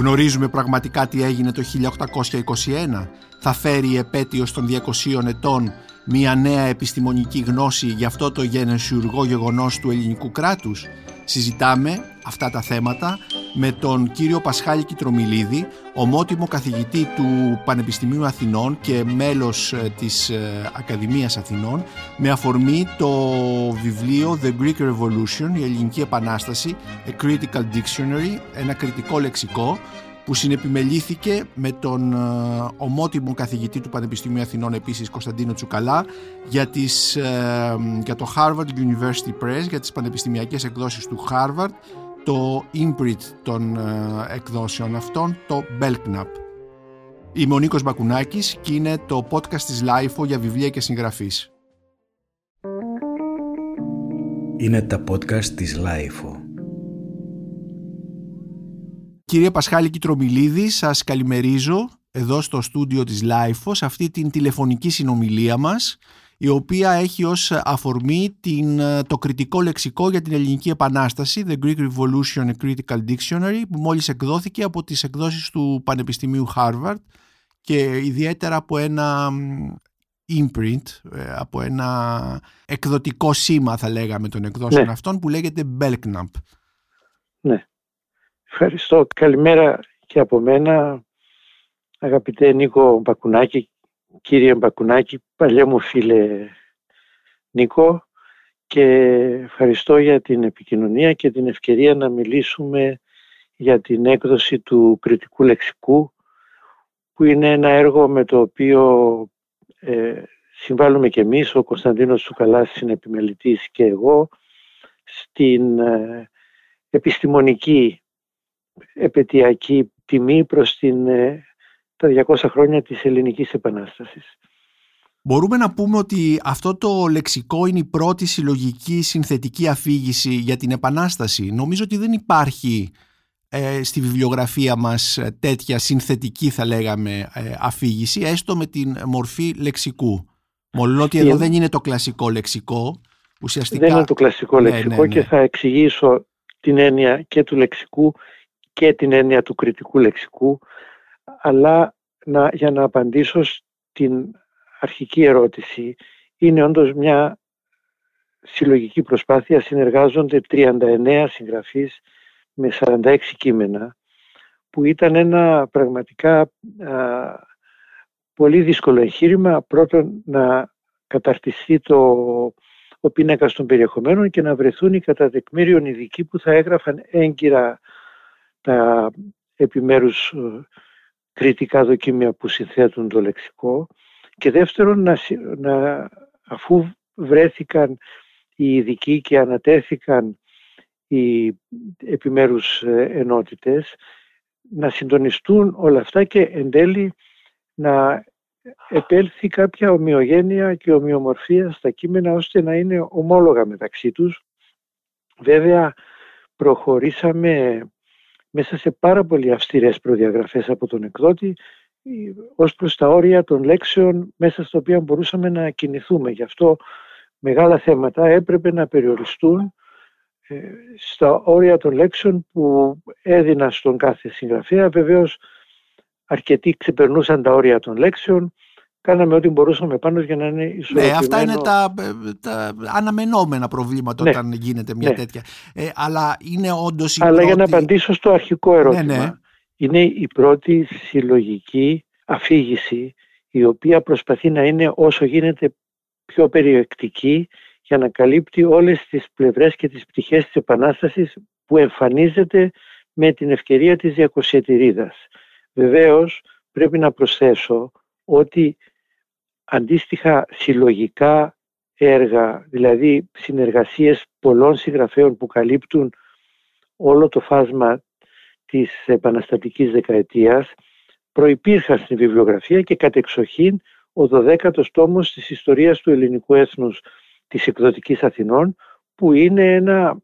Γνωρίζουμε πραγματικά τι έγινε το 1821. Θα φέρει η επέτειος των 200 ετών μια νέα επιστημονική γνώση για αυτό το γενεσιουργό γεγονός του ελληνικού κράτους. Συζητάμε αυτά τα θέματα με τον κύριο Πασχάλη Κιτρομιλίδη, ομότιμο καθηγητή του Πανεπιστημίου Αθηνών και μέλος ε, της ε, Ακαδημίας Αθηνών, με αφορμή το βιβλίο The Greek Revolution, η Ελληνική Επανάσταση, A Critical Dictionary, ένα κριτικό λεξικό, που συνεπιμελήθηκε με τον ε, ομότιμο καθηγητή του Πανεπιστημίου Αθηνών επίσης Κωνσταντίνο Τσουκαλά για, τις, για το Harvard University Press, για τις πανεπιστημιακές εκδόσεις του Harvard το imprint των ε, εκδόσεων αυτών, το Belknap. Είμαι ο Νίκος Μπακουνάκης και είναι το podcast της LIFO για βιβλία και συγγραφής. Είναι τα podcast της LIFO. Κύριε Πασχάλη Κιτρομιλίδη, σας καλημερίζω εδώ στο στούντιο της LIFO σε αυτή την τηλεφωνική συνομιλία μας η οποία έχει ως αφορμή την, το κριτικό λεξικό για την Ελληνική Επανάσταση The Greek Revolution A Critical Dictionary που μόλις εκδόθηκε από τις εκδόσεις του Πανεπιστημίου Harvard και ιδιαίτερα από ένα imprint, ε, από ένα εκδοτικό σήμα θα λέγαμε των εκδόσεων ναι. αυτών που λέγεται Belknap. Ναι. Ευχαριστώ. Καλημέρα και από μένα αγαπητέ Νίκο Μπακουνάκη κύριε Μπακουνάκη, παλιά μου φίλε Νίκο και ευχαριστώ για την επικοινωνία και την ευκαιρία να μιλήσουμε για την έκδοση του κριτικού λεξικού που είναι ένα έργο με το οποίο ε, συμβάλλουμε και εμείς, ο Κωνσταντίνος Σουκαλάς συνεπιμελητής και εγώ, στην ε, επιστημονική επαιτειακή τιμή προς την ε, τα 200 χρόνια της Ελληνικής Επανάστασης. Μπορούμε να πούμε ότι αυτό το λεξικό είναι η πρώτη συλλογική συνθετική αφήγηση για την Επανάσταση; Νομίζω ότι δεν υπάρχει ε, στη βιβλιογραφία μας τέτοια συνθετική θα λέγαμε ε, αφήγηση, έστω με την μορφή λεξικού. Μόνο ότι εδώ δεν είναι το κλασικό λεξικό. Ουσιαστικά... Δεν είναι το κλασικό ναι, λεξικό ναι, και ναι. θα εξηγήσω την έννοια και του λεξικού και την έννοια του κριτικού λεξικού αλλά να, για να απαντήσω στην αρχική ερώτηση, είναι όντως μια συλλογική προσπάθεια, συνεργάζονται 39 συγγραφείς με 46 κείμενα, που ήταν ένα πραγματικά πολύ δύσκολο εγχείρημα, πρώτον να καταρτιστεί το, ο πίνακας των περιεχομένων και να βρεθούν οι κατά ειδικοί που θα έγραφαν έγκυρα τα επιμέρους κριτικά δοκίμια που συνθέτουν το λεξικό και δεύτερον να, να, αφού βρέθηκαν οι ειδικοί και ανατέθηκαν οι επιμέρους ε, ενότητες να συντονιστούν όλα αυτά και εν τέλει να επέλθει κάποια ομοιογένεια και ομοιομορφία στα κείμενα ώστε να είναι ομόλογα μεταξύ τους. Βέβαια προχωρήσαμε μέσα σε πάρα πολύ αυστηρές προδιαγραφές από τον εκδότη ως προς τα όρια των λέξεων μέσα στα οποία μπορούσαμε να κινηθούμε. Γι' αυτό μεγάλα θέματα έπρεπε να περιοριστούν ε, στα όρια των λέξεων που έδινα στον κάθε συγγραφέα. Βεβαίως αρκετοί ξεπερνούσαν τα όρια των λέξεων κάναμε ό,τι μπορούσαμε πάνω για να είναι ισορροπημένο. Ναι, αυτά είναι τα, τα αναμενόμενα προβλήματα ναι, όταν γίνεται μια ναι. τέτοια. Ε, αλλά είναι όντως η Αλλά πρώτη... για να απαντήσω στο αρχικό ερώτημα. Ναι, ναι. Είναι η πρώτη συλλογική αφήγηση η οποία προσπαθεί να είναι όσο γίνεται πιο περιεκτική για να καλύπτει όλες τις πλευρές και τις πτυχές της Επανάστασης που εμφανίζεται με την ευκαιρία της διακοσιατηρίδας. Βεβαίως πρέπει να προσθέσω ότι αντίστοιχα συλλογικά έργα, δηλαδή συνεργασίες πολλών συγγραφέων που καλύπτουν όλο το φάσμα της επαναστατικής δεκαετίας, προϋπήρχαν στην βιβλιογραφία και κατεξοχήν ο 12ος τόμος της ιστορίας του ελληνικού έθνους της εκδοτικής Αθηνών, που είναι ένα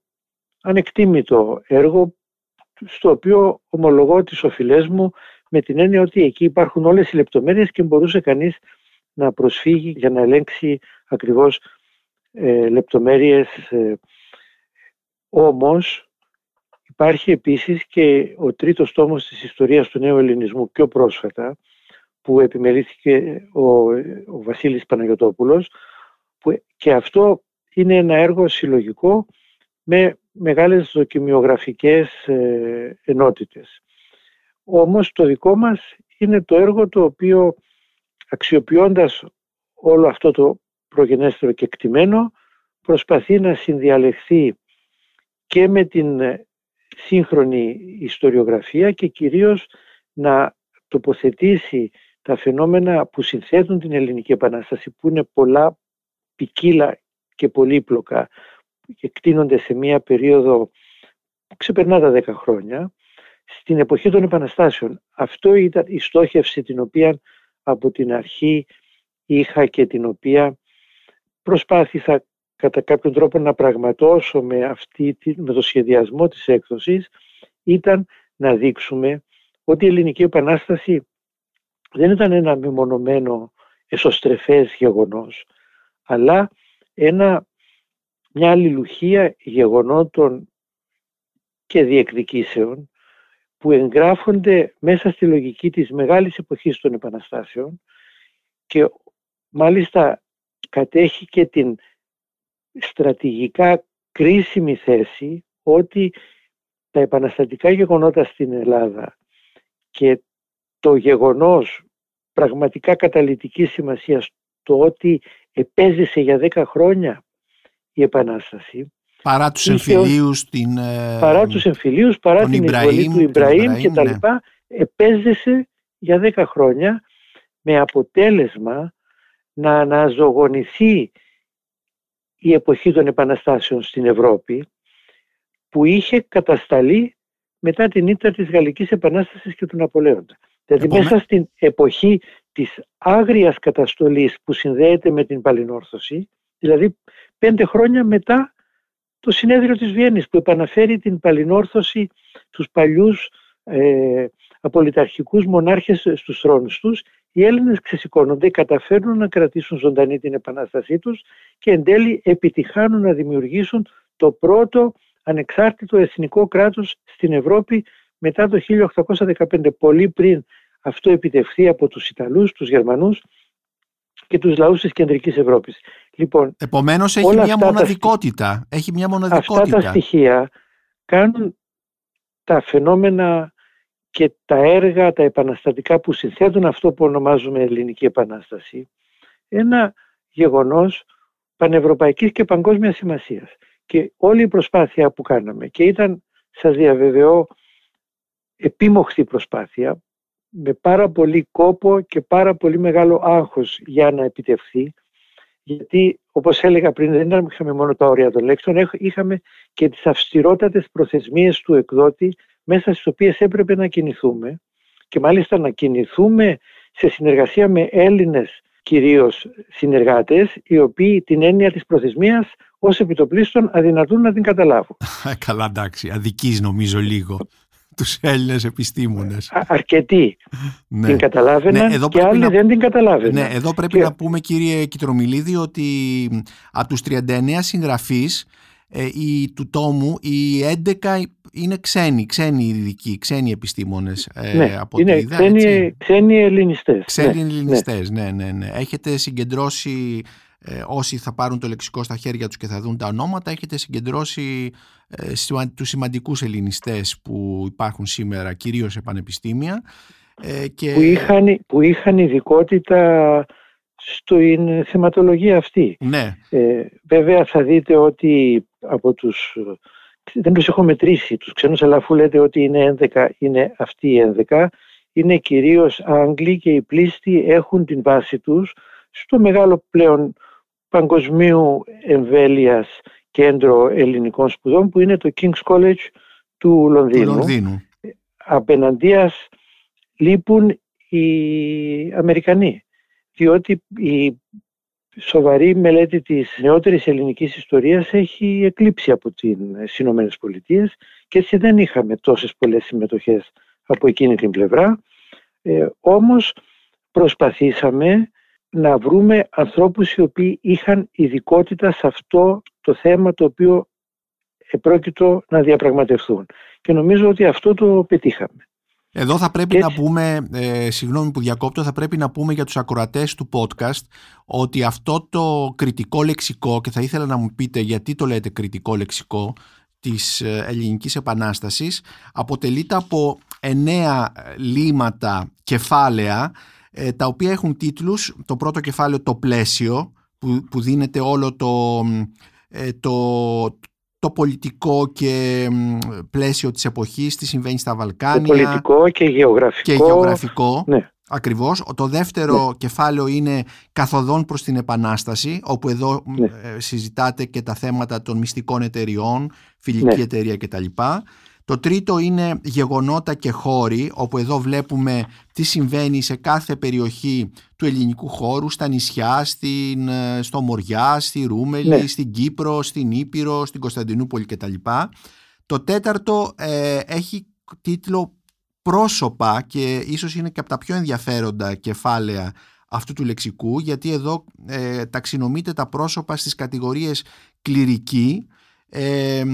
ανεκτήμητο έργο στο οποίο ομολογώ τις οφειλές μου με την έννοια ότι εκεί υπάρχουν όλες οι λεπτομέρειες και μπορούσε κανείς να προσφύγει για να ελέγξει ακριβώς ε, λεπτομέρειες. Ε, όμως Υπάρχει επίσης και ο τρίτος τόμος της ιστορίας του νέου ελληνισμού πιο πρόσφατα που επιμελήθηκε ο, ο Βασίλης Παναγιωτόπουλος που και αυτό είναι ένα έργο συλλογικό με μεγάλες δοκιμιογραφικές ε, ενότητες. Όμως το δικό μας είναι το έργο το οποίο αξιοποιώντας όλο αυτό το προγενέστερο και εκτιμένο προσπαθεί να συνδιαλεχθεί και με την σύγχρονη ιστοριογραφία και κυρίως να τοποθετήσει τα φαινόμενα που συνθέτουν την Ελληνική Επανάσταση που είναι πολλά ποικίλα και πολύπλοκα και κτίνονται σε μία περίοδο που ξεπερνά τα 10 χρόνια στην εποχή των Επαναστάσεων. Αυτό ήταν η στόχευση την οποία από την αρχή είχα και την οποία προσπάθησα κατά κάποιον τρόπο να πραγματώσω με, αυτή, με το σχεδιασμό της έκδοσης ήταν να δείξουμε ότι η Ελληνική Επανάσταση δεν ήταν ένα μεμονωμένο εσωστρεφές γεγονός, αλλά ένα, μια αλληλουχία γεγονότων και διεκδικήσεων που εγγράφονται μέσα στη λογική της μεγάλης εποχής των επαναστάσεων και μάλιστα κατέχει και την στρατηγικά κρίσιμη θέση ότι τα επαναστατικά γεγονότα στην Ελλάδα και το γεγονός πραγματικά καταλητικής σημασίας το ότι επέζησε για 10 χρόνια η Επανάσταση παρά τους εμφυλίους την, ε, παρά τους εμφυλίους, παρά την εισβολή του Ιμπραήμ και τα ναι. λοιπά επέζησε για 10 χρόνια με αποτέλεσμα να αναζωογονηθεί η εποχή των επαναστάσεων στην Ευρώπη που είχε κατασταλεί μετά την ήττα της Γαλλικής Επανάστασης και του Ναπολέοντα. Δηλαδή μέσα στην εποχή της άγριας καταστολής που συνδέεται με την παλινόρθωση, δηλαδή πέντε χρόνια μετά το συνέδριο της Βιέννης που επαναφέρει την παλινόρθωση τους παλιούς ε, απολυταρχικούς μονάρχες στους θρόνους τους οι Έλληνες ξεσηκώνονται, καταφέρνουν να κρατήσουν ζωντανή την επανάστασή τους και εν τέλει επιτυχάνουν να δημιουργήσουν το πρώτο ανεξάρτητο εθνικό κράτος στην Ευρώπη μετά το 1815, πολύ πριν αυτό επιτευχθεί από τους Ιταλούς, τους Γερμανούς και τους λαούς της κεντρικής Ευρώπης. Λοιπόν, Επομένως έχει μια μοναδικότητα. έχει μια μοναδικότητα. Αυτά τα στοιχεία κάνουν τα φαινόμενα και τα έργα, τα επαναστατικά που συνθέτουν αυτό που ονομάζουμε Ελληνική Επανάσταση, ένα γεγονός πανευρωπαϊκής και παγκόσμιας σημασίας. Και όλη η προσπάθεια που κάναμε και ήταν, σας διαβεβαιώ, επίμοχτη προσπάθεια, με πάρα πολύ κόπο και πάρα πολύ μεγάλο άγχος για να επιτευχθεί, γιατί όπως έλεγα πριν δεν είχαμε μόνο τα όρια των λέξεων, είχαμε και τις αυστηρότατες προθεσμίες του εκδότη μέσα στις οποίες έπρεπε να κινηθούμε και μάλιστα να κινηθούμε σε συνεργασία με Έλληνες κυρίως συνεργάτες οι οποίοι την έννοια της προθεσμίας ως επιτοπλίστων αδυνατούν να την καταλάβουν. Ε, καλά εντάξει, αδικείς νομίζω λίγο τους Έλληνες επιστήμονες. Α, αρκετοί ναι. την καταλάβαιναν ναι, και άλλοι δεν την καταλάβαιναν. Ναι, εδώ πρέπει να πούμε κύριε Κιτρομιλίδη ότι από τους 39 συγγραφείς ε, η, του τόμου οι 11 είναι ξένοι, ξένοι ειδικοί, ξένοι επιστήμονες ε, ναι, από είναι είδα, ξένοι, έτσι. ξένοι ελληνιστές. Ξένοι ναι, ελληνιστές, ναι. ναι, ναι, ναι. Έχετε συγκεντρώσει, ε, όσοι θα πάρουν το λεξικό στα χέρια τους και θα δουν τα ονόματα, έχετε συγκεντρώσει ε, τους σημαντικούς ελληνιστές που υπάρχουν σήμερα, κυρίως σε πανεπιστήμια. Ε, και... που, είχαν, που είχαν ειδικότητα στην θεματολογία αυτή. Ναι. Ε, βέβαια θα δείτε ότι από τους δεν τους έχω μετρήσει τους ξένους, αλλά αφού λέτε ότι είναι 11, είναι αυτοί οι 11, είναι κυρίως Άγγλοι και οι πλήστοι έχουν την βάση τους στο μεγάλο πλέον παγκοσμίου εμβέλειας κέντρο ελληνικών σπουδών που είναι το King's College του Λονδίνου. Του Λονδίνου. Απέναντίας λείπουν οι Αμερικανοί, διότι η σοβαρή μελέτη της νεότερης ελληνικής ιστορίας έχει εκλείψει από τις Ηνωμένες Πολιτείες και έτσι δεν είχαμε τόσες πολλές συμμετοχές από εκείνη την πλευρά. Ε, όμως προσπαθήσαμε να βρούμε ανθρώπους οι οποίοι είχαν ειδικότητα σε αυτό το θέμα το οποίο επρόκειτο να διαπραγματευτούν. Και νομίζω ότι αυτό το πετύχαμε. Εδώ θα πρέπει να πούμε, ε, συγγνώμη που διακόπτω, θα πρέπει να πούμε για τους ακροατές του podcast ότι αυτό το κριτικό λεξικό και θα ήθελα να μου πείτε γιατί το λέτε κριτικό λεξικό της ε, ελληνικής επανάστασης αποτελείται από εννέα λίματα κεφάλαια ε, τα οποία έχουν τίτλους, το πρώτο κεφάλαιο το πλαίσιο που, που δίνεται όλο το, ε, το, το πολιτικό και πλαίσιο της εποχής, τι συμβαίνει στα Βαλκάνια. Το πολιτικό και γεωγραφικό. Και γεωγραφικό. Ναι. Ακριβώς. Το δεύτερο ναι. κεφάλαιο είναι καθοδόν προς την Επανάσταση, όπου εδώ ναι. Ε, συζητάτε και τα θέματα των μυστικών εταιριών, φιλική ναι. εταιρεία κτλ. Το τρίτο είναι γεγονότα και χώροι, όπου εδώ βλέπουμε τι συμβαίνει σε κάθε περιοχή του ελληνικού χώρου, στα νησιά, στην, ε, στο Μοριά, στη Ρούμελη, ναι. στην Κύπρο, στην Ήπειρο, στην Κωνσταντινούπολη κτλ. Το τέταρτο ε, έχει τίτλο πρόσωπα και ίσως είναι και από τα πιο ενδιαφέροντα κεφάλαια αυτού του λεξικού γιατί εδώ ε, ταξινομείται τα πρόσωπα στις κατηγορίες κληρική, ε,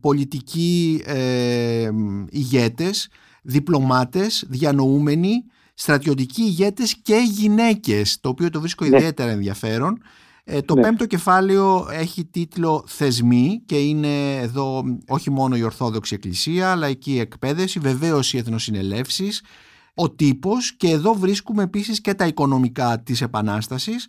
πολιτικοί ε, ηγέτες, διπλωμάτες, διανοούμενοι, στρατιωτικοί ηγέτες και γυναίκες, το οποίο το βρίσκω ναι. ιδιαίτερα ενδιαφέρον. Ε, το ναι. πέμπτο κεφάλαιο έχει τίτλο «Θεσμοί» και είναι εδώ όχι μόνο η Ορθόδοξη Εκκλησία, αλλά εκεί η εκπαίδευση, βεβαίως οι εθνοσυνελεύσεις, ο τύπος και εδώ βρίσκουμε επίσης και τα οικονομικά της Επανάστασης.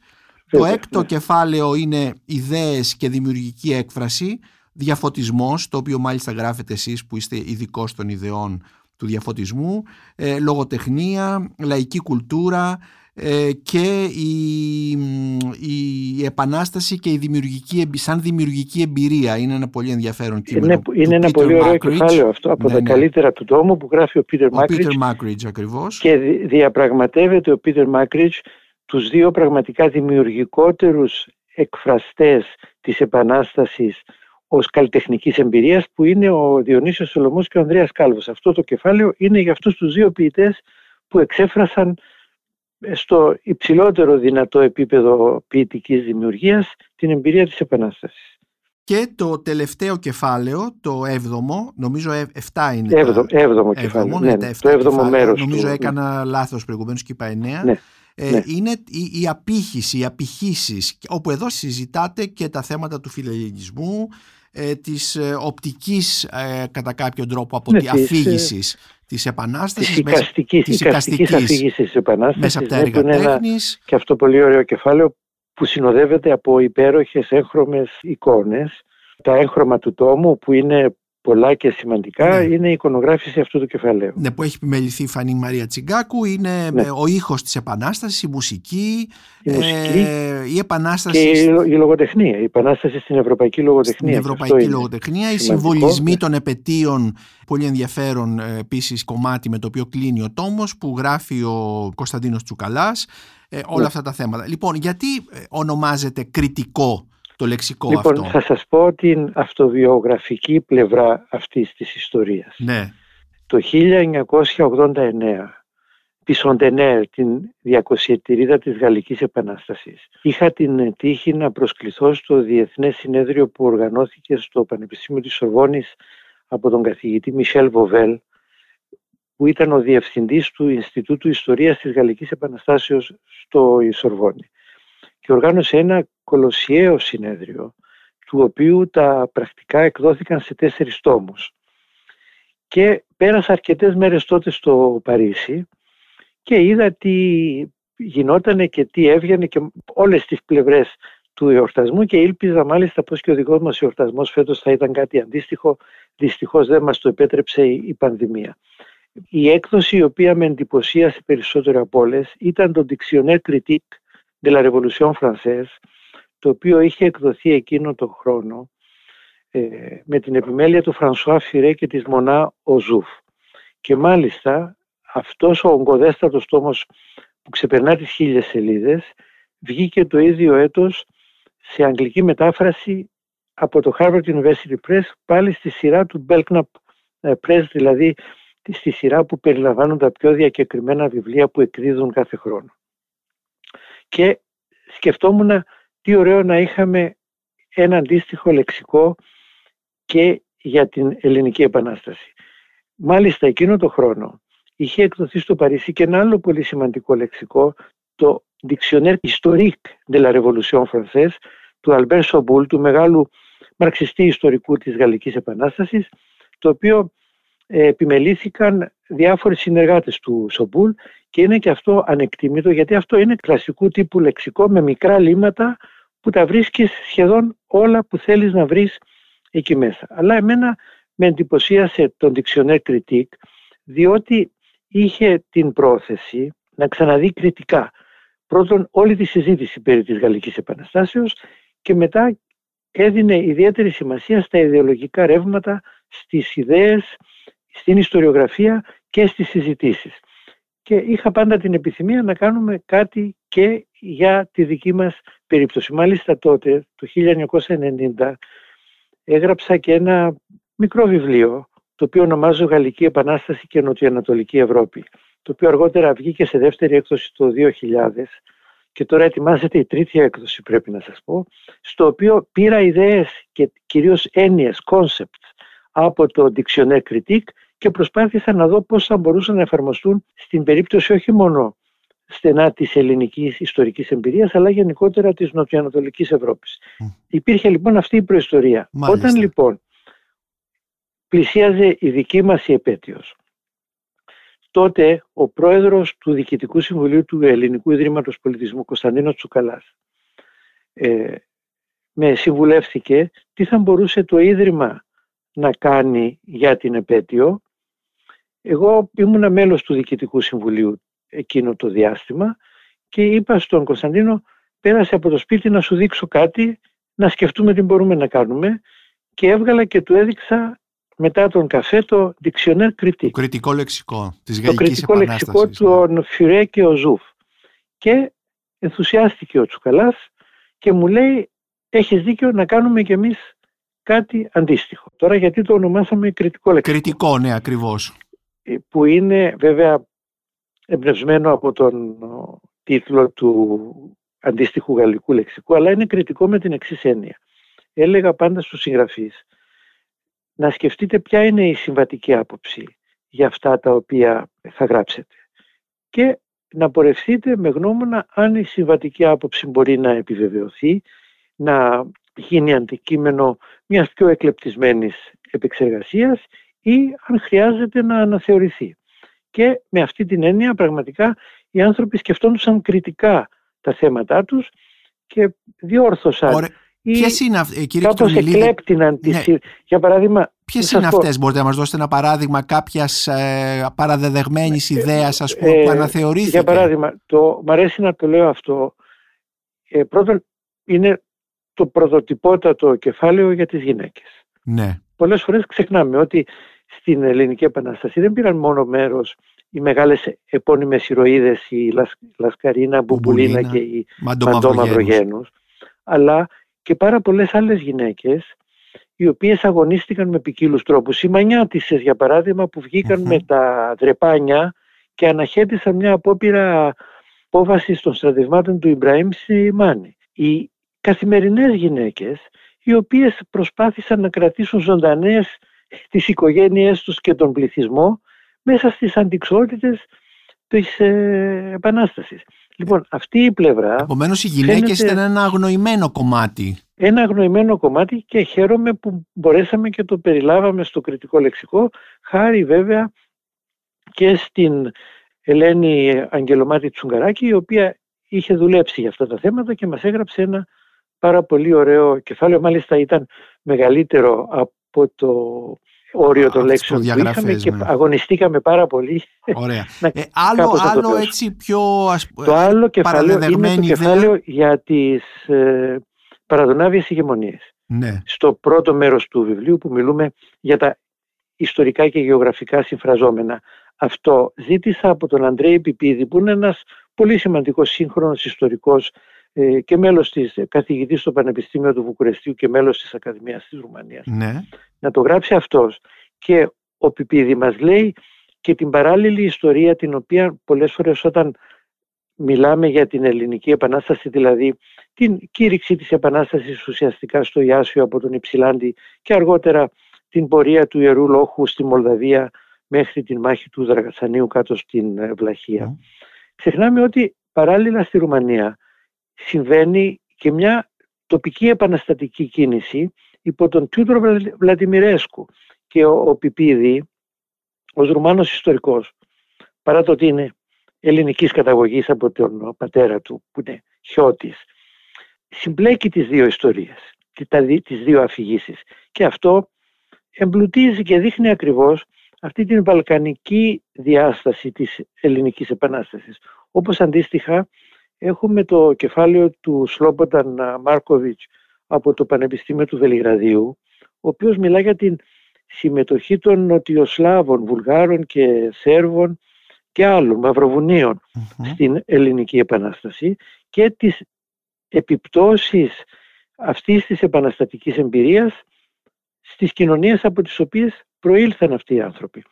Το έκτο ναι. κεφάλαιο είναι ιδέες και δημιουργική έκφραση διαφωτισμός, το οποίο μάλιστα γράφετε εσείς που είστε ειδικό των ιδεών του διαφωτισμού, ε, λογοτεχνία, λαϊκή κουλτούρα ε, και η, η επανάσταση και η δημιουργική, σαν δημιουργική εμπειρία. Είναι ένα πολύ ενδιαφέρον κείμενο. Είναι, είναι ένα πολύ ωραίο κεφάλαιο αυτό από ναι, τα ναι. καλύτερα του τόμου που γράφει ο Πίτερ Μάκριτζ. ακριβώς. Και διαπραγματεύεται ο Πίτερ Μάκριτζ τους δύο πραγματικά δημιουργικότερους εκφραστές της Επανάστασης ως καλλιτεχνικής εμπειρίας που είναι ο Διονύσιος Σολομός και ο Ανδρέας Κάλβος. Αυτό το κεφάλαιο είναι για αυτούς τους δύο ποιητές που εξέφρασαν στο υψηλότερο δυνατό επίπεδο ποιητικής δημιουργίας την εμπειρία της Επανάστασης. Και το τελευταίο κεφάλαιο, το έβδομο, νομίζω 7 είναι. Έβδομο, τα... έβδομο κεφάλαιο. Ναι, ναι, το έβδομο μέρος. Νομίζω του, έκανα ναι. λάθος προηγουμένως και είπα 9. Ναι. Ε, ναι. είναι η, η απήχηση, οι απηχήσεις, όπου εδώ συζητάτε και τα θέματα του φιλελληνισμού, ε, της ε, οπτικής ε, κατά κάποιο τρόπο από ναι, τη αφήγησης ε, της Επανάστασης. Της οικαστικής, της οικαστικής αφήγησης της Επανάστασης. Μέσα από τα έργα τέχνης. Και αυτό πολύ ωραίο κεφάλαιο που συνοδεύεται από υπέροχες έγχρωμες εικόνες. Τα έγχρωμα του τόμου που είναι πολλά και σημαντικά ναι. είναι η εικονογράφηση αυτού του κεφαλαίου. Ναι, που έχει επιμεληθεί η Φανή Μαρία Τσιγκάκου, είναι ναι. ο ήχος της Επανάστασης, η μουσική, η, μουσική, ε, η Επανάσταση... Και η, λογοτεχνία, η Επανάσταση στην Ευρωπαϊκή Λογοτεχνία. Στην Ευρωπαϊκή Λογοτεχνία, οι συμβολισμοί ναι. των επαιτίων, πολύ ενδιαφέρον ε, επίσης κομμάτι με το οποίο κλείνει ο τόμος που γράφει ο Κωνσταντίνος Τσουκαλάς, ε, όλα ναι. αυτά τα θέματα. Λοιπόν, γιατί ε, ονομάζεται κριτικό το λεξικό λοιπόν, αυτό. θα σας πω την αυτοβιογραφική πλευρά αυτής της ιστορίας. Ναι. Το 1989, τη Σοντενέρ, την 200 της Γαλλικής Επανάστασης, είχα την τύχη να προσκληθώ στο Διεθνές Συνέδριο που οργανώθηκε στο Πανεπιστήμιο της Σορβόνης από τον καθηγητή Μισελ Βοβέλ, που ήταν ο διευθυντής του Ινστιτούτου Ιστορίας της Γαλλικής Επαναστάσεως στο Ισορβόνη και οργάνωσε ένα κολοσιαίο συνέδριο του οποίου τα πρακτικά εκδόθηκαν σε τέσσερις τόμους. Και πέρασα αρκετές μέρες τότε στο Παρίσι και είδα τι γινότανε και τι έβγαινε και όλες τις πλευρές του εορτασμού και ήλπιζα μάλιστα πως και ο δικός μας εορτασμός φέτος θα ήταν κάτι αντίστοιχο. Δυστυχώς δεν μας το επέτρεψε η πανδημία. Η έκδοση η οποία με εντυπωσίασε περισσότερο από όλες ήταν το Dictionnaire Critique de la Révolution Française, το οποίο είχε εκδοθεί εκείνο τον χρόνο ε, με την επιμέλεια του Φρανσουά Φιρέ και της Μονά Οζούφ. Και μάλιστα αυτός ο ογκοδέστατος τόμος που ξεπερνά τις χίλιες σελίδες βγήκε το ίδιο έτος σε αγγλική μετάφραση από το Harvard University Press πάλι στη σειρά του Belknap ε, Press, δηλαδή στη σειρά που περιλαμβάνουν τα πιο διακεκριμένα βιβλία που εκδίδουν κάθε χρόνο. Και σκεφτόμουν τι ωραίο να είχαμε ένα αντίστοιχο λεξικό και για την Ελληνική Επανάσταση. Μάλιστα εκείνο το χρόνο είχε εκδοθεί στο Παρίσι και ένα άλλο πολύ σημαντικό λεξικό, το Dictionnaire historique de la Révolution française του Albert Soboul, του μεγάλου μαρξιστή ιστορικού της Γαλλικής Επανάστασης, το οποίο ε, επιμελήθηκαν διάφοροι συνεργάτες του Σομπούλ και είναι και αυτό ανεκτήμητο γιατί αυτό είναι κλασικού τύπου λεξικό με μικρά λίματα που τα βρίσκεις σχεδόν όλα που θέλεις να βρεις εκεί μέσα. Αλλά εμένα με εντυπωσίασε τον Dictionnaire Critique διότι είχε την πρόθεση να ξαναδεί κριτικά πρώτον όλη τη συζήτηση περί της Γαλλικής Επαναστάσεως και μετά έδινε ιδιαίτερη σημασία στα ιδεολογικά ρεύματα, στις ιδέες, στην ιστοριογραφία και στις συζητήσεις. Και είχα πάντα την επιθυμία να κάνουμε κάτι και για τη δική μας περίπτωση. Μάλιστα τότε, το 1990, έγραψα και ένα μικρό βιβλίο, το οποίο ονομάζω Γαλλική Επανάσταση και Νοτιοανατολική Ευρώπη, το οποίο αργότερα βγήκε σε δεύτερη έκδοση το 2000 και τώρα ετοιμάζεται η τρίτη έκδοση πρέπει να σας πω, στο οποίο πήρα ιδέες και κυρίως έννοιες, concepts από το Dictionnaire Critique και προσπάθησα να δω πώς θα μπορούσαν να εφαρμοστούν στην περίπτωση όχι μόνο στενά της ελληνικής ιστορικής εμπειρίας αλλά γενικότερα της νοτιοανατολικής Ευρώπης. Υπήρχε λοιπόν αυτή η προϊστορία. Όταν λοιπόν πλησίαζε η δική μας η επέτειος τότε ο πρόεδρος του Διοικητικού Συμβουλίου του Ελληνικού Ιδρύματος Πολιτισμού Κωνσταντίνος Τσουκαλάς ε, με συμβουλεύθηκε τι θα μπορούσε το Ίδρυμα να κάνει για την επέτειο. Εγώ ήμουν μέλος του Διοικητικού Συμβουλίου εκείνο το διάστημα και είπα στον Κωνσταντίνο πέρασε από το σπίτι να σου δείξω κάτι, να σκεφτούμε τι μπορούμε να κάνουμε και έβγαλα και του έδειξα μετά τον καφέ το Dictionnaire Critique. Το κριτικό λεξικό της Το κριτικό λεξικό ναι. του Φιρέ και ο Ζούφ. Και ενθουσιάστηκε ο Τσουκαλάς και μου λέει έχεις δίκιο να κάνουμε κι εμείς κάτι αντίστοιχο. Τώρα γιατί το ονομάσαμε κριτικό λεξικό. Κριτικό, ναι, ακριβώς. Ε, που είναι βέβαια εμπνευσμένο από τον τίτλο του αντίστοιχου γαλλικού λεξικού, αλλά είναι κριτικό με την εξής έννοια. Έλεγα πάντα στους συγγραφείς να σκεφτείτε ποια είναι η συμβατική άποψη για αυτά τα οποία θα γράψετε και να πορευθείτε με γνώμονα αν η συμβατική άποψη μπορεί να επιβεβαιωθεί, να γίνει αντικείμενο μιας πιο εκλεπτισμένης επεξεργασίας ή αν χρειάζεται να αναθεωρηθεί. Και με αυτή την έννοια πραγματικά οι άνθρωποι σκεφτόντουσαν κριτικά τα θέματά τους και διόρθωσαν Ποιες είναι αυτέ, κύριε Κάπως εκλέπτηναν τις... Ναι. Για παράδειγμα... Ποιες είναι αυτές, μπορείτε να μας δώσετε ένα παράδειγμα κάποιας ε, παραδεδεγμένης ε, ιδέας, ας πούμε, ε, που αναθεωρήθηκε; Για παράδειγμα, το, μ' αρέσει να το λέω αυτό. Ε, πρώτον, είναι το πρωτοτυπότατο κεφάλαιο για τις γυναίκες. Ναι. Πολλές φορές ξεχνάμε ότι στην Ελληνική Επανάσταση δεν πήραν μόνο μέρος οι μεγάλες επώνυμες ηρωίδες, η Λασκαρίνα, Μπουμπουλίνα και η Μαντώ Μαυρογένους, αλλά και πάρα πολλές άλλες γυναίκες οι οποίες αγωνίστηκαν με ποικίλους τρόπους. Οι μανιάτισες για παράδειγμα που βγηκαν με τα δρεπάνια και αναχέτησαν μια απόπειρα απόβαση των στρατευμάτων του Ιμπραήμ Σιμάνη. Οι καθημερινές γυναίκες οι οποίες προσπάθησαν να κρατήσουν ζωντανές τις οικογένειές τους και τον πληθυσμό μέσα στις αντικσότητες της ε, Επανάστασης. Λοιπόν, αυτή η πλευρά. Επομένως, οι γυναίκες ήταν ένα αγνοημένο κομμάτι. Ένα αγνοημένο κομμάτι και χαίρομαι που μπορέσαμε και το περιλάβαμε στο κριτικό λεξικό, χάρη βέβαια και στην Ελένη Αγγελομάτη Τσουγκαράκη, η οποία είχε δουλέψει για αυτά τα θέματα και μας έγραψε ένα πάρα πολύ ωραίο κεφάλαιο. Μάλιστα ήταν μεγαλύτερο από το όριο των λέξεων που είχαμε και ναι. αγωνιστήκαμε πάρα πολύ. Ωραία. ε, άλλο άλλο έτσι πιο ας, Το άλλο κεφάλαιο είναι το κεφάλαιο για τις ε, παραδονάβιες ηγεμονίες. Ναι. Στο πρώτο μέρος του βιβλίου που μιλούμε για τα ιστορικά και γεωγραφικά συμφραζόμενα. Αυτό ζήτησα από τον Αντρέη Πιπίδη που είναι ένας πολύ σημαντικός σύγχρονος ιστορικός ε, και μέλος της καθηγητής στο Πανεπιστήμιο του Βουκουρεστίου και μέλος της Ακαδημίας της Ρουμανίας. Ναι. Να το γράψει αυτός. Και ο Πιπίδη μας λέει και την παράλληλη ιστορία την οποία πολλές φορές όταν μιλάμε για την ελληνική επανάσταση, δηλαδή την κήρυξη της επανάστασης ουσιαστικά στο Ιάσιο από τον Υψηλάντη και αργότερα την πορεία του Ιερού Λόχου στη Μολδαβία μέχρι την μάχη του Δραγατσανίου κάτω στην ε, Βλαχία. Ξεχνάμε ότι παράλληλα στη Ρουμανία συμβαίνει και μια τοπική επαναστατική κίνηση υπό τον Τιούτρο Βλαντιμιρέσκου και ο, ο Πιπίδη, ως Ρουμάνος ιστορικός, παρά το ότι είναι ελληνικής καταγωγής από τον πατέρα του που είναι χιώτης, συμπλέκει τις δύο ιστορίες, τις δύο αφηγήσεις. και αυτό εμπλουτίζει και δείχνει ακριβώς αυτή την βαλκανική διάσταση της ελληνικής επανάστασης. Όπως αντίστοιχα έχουμε το κεφάλαιο του Σλόμποταν Μάρκοβιτς από το Πανεπιστήμιο του Βελιγραδίου, ο οποίος μιλά για την συμμετοχή των Νοτιοσλάβων, Βουλγάρων και Σέρβων και άλλων μαυροβουνίων στην ελληνική επανάσταση και τις επιπτώσεις αυτής της επαναστατικής εμπειρίας στις κοινωνίες από τις οποίες προήλθαν αυτοί οι άνθρωποι.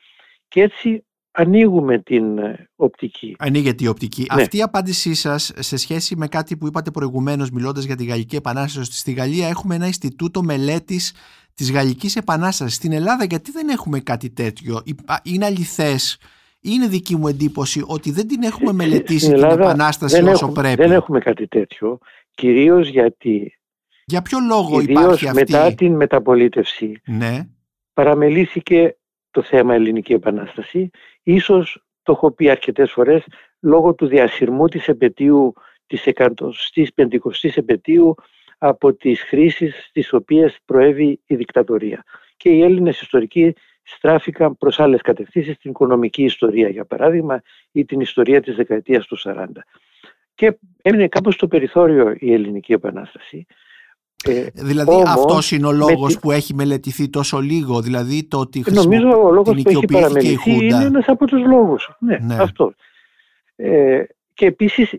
Και έτσι ανοίγουμε την ε, οπτική. Ανοίγεται η οπτική. Ναι. Αυτή η απάντησή σας σε σχέση με κάτι που είπατε προηγουμένως μιλώντας για τη Γαλλική Επανάσταση στη Γαλλία έχουμε ένα Ινστιτούτο Μελέτης της Γαλλικής Επανάστασης. Στην Ελλάδα γιατί δεν έχουμε κάτι τέτοιο; Είναι αληθές; Είναι δική μου εντύπωση ότι δεν την έχουμε μελετήσει την Επανάσταση όσο έχουμε, πρέπει. Δεν έχουμε κάτι τέτοιο, κυρίως γιατί για ποιο λόγο υπάρχει αυτή. μετά την μεταπολίτευση ναι. παραμελήθηκε το θέμα Ελληνική Επανάσταση. Ίσως το έχω πει αρκετές φορές λόγω του διασυρμού της επαιτίου της εκατοστής πεντηκοστής επαιτίου από τις χρήσεις τις οποίες προέβη η δικτατορία. Και οι Έλληνες ιστορικοί στράφηκαν προς άλλες κατευθύνσεις, την οικονομική ιστορία για παράδειγμα ή την ιστορία της δεκαετίας του 40. Και έμεινε κάπως στο περιθώριο η Ελληνική Επανάσταση. Ε, δηλαδή όμως, αυτός είναι ο λόγος που έχει μελετηθεί τόσο λίγο, δηλαδή το ότι Νομίζω ο λόγος που έχει παραμεληθεί είναι ένας από τους λόγους. Ναι, ναι. αυτός. Ε, και επίσης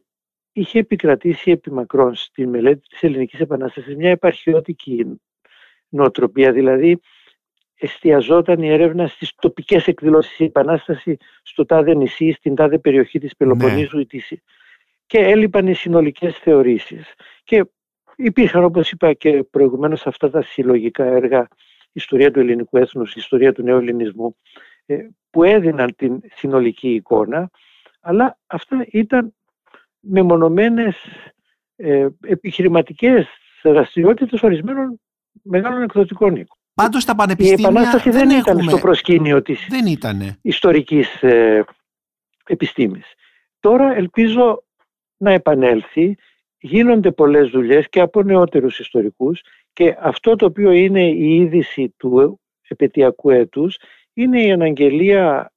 είχε επικρατήσει επί μακρόν στη μελέτη της Ελληνικής Επανάστασης μια επαρχιώτικη νοοτροπία, δηλαδή εστιαζόταν η έρευνα στις τοπικές εκδηλώσεις, η επανάσταση στο τάδε νησί, στην τάδε περιοχή της Πελοποννήσου ναι. και έλειπαν οι συνολικές θεωρήσεις. Και υπήρχαν όπως είπα και προηγουμένως αυτά τα συλλογικά έργα ιστορία του ελληνικού έθνους, ιστορία του νέου ελληνισμού ε, που έδιναν την συνολική εικόνα αλλά αυτά ήταν μεμονωμένες ε, επιχειρηματικές δραστηριότητες ορισμένων μεγάλων εκδοτικών οίκων. Πάντως τα πανεπιστήμια Η Επανάσταση δεν, δεν ήταν στο προσκήνιο της δεν ήτανε. ιστορικής ε, επιστήμης. Τώρα ελπίζω να επανέλθει, γίνονται πολλές δουλειές και από νεότερους ιστορικούς και αυτό το οποίο είναι η είδηση του επαιτειακού έτους είναι η αναγγελία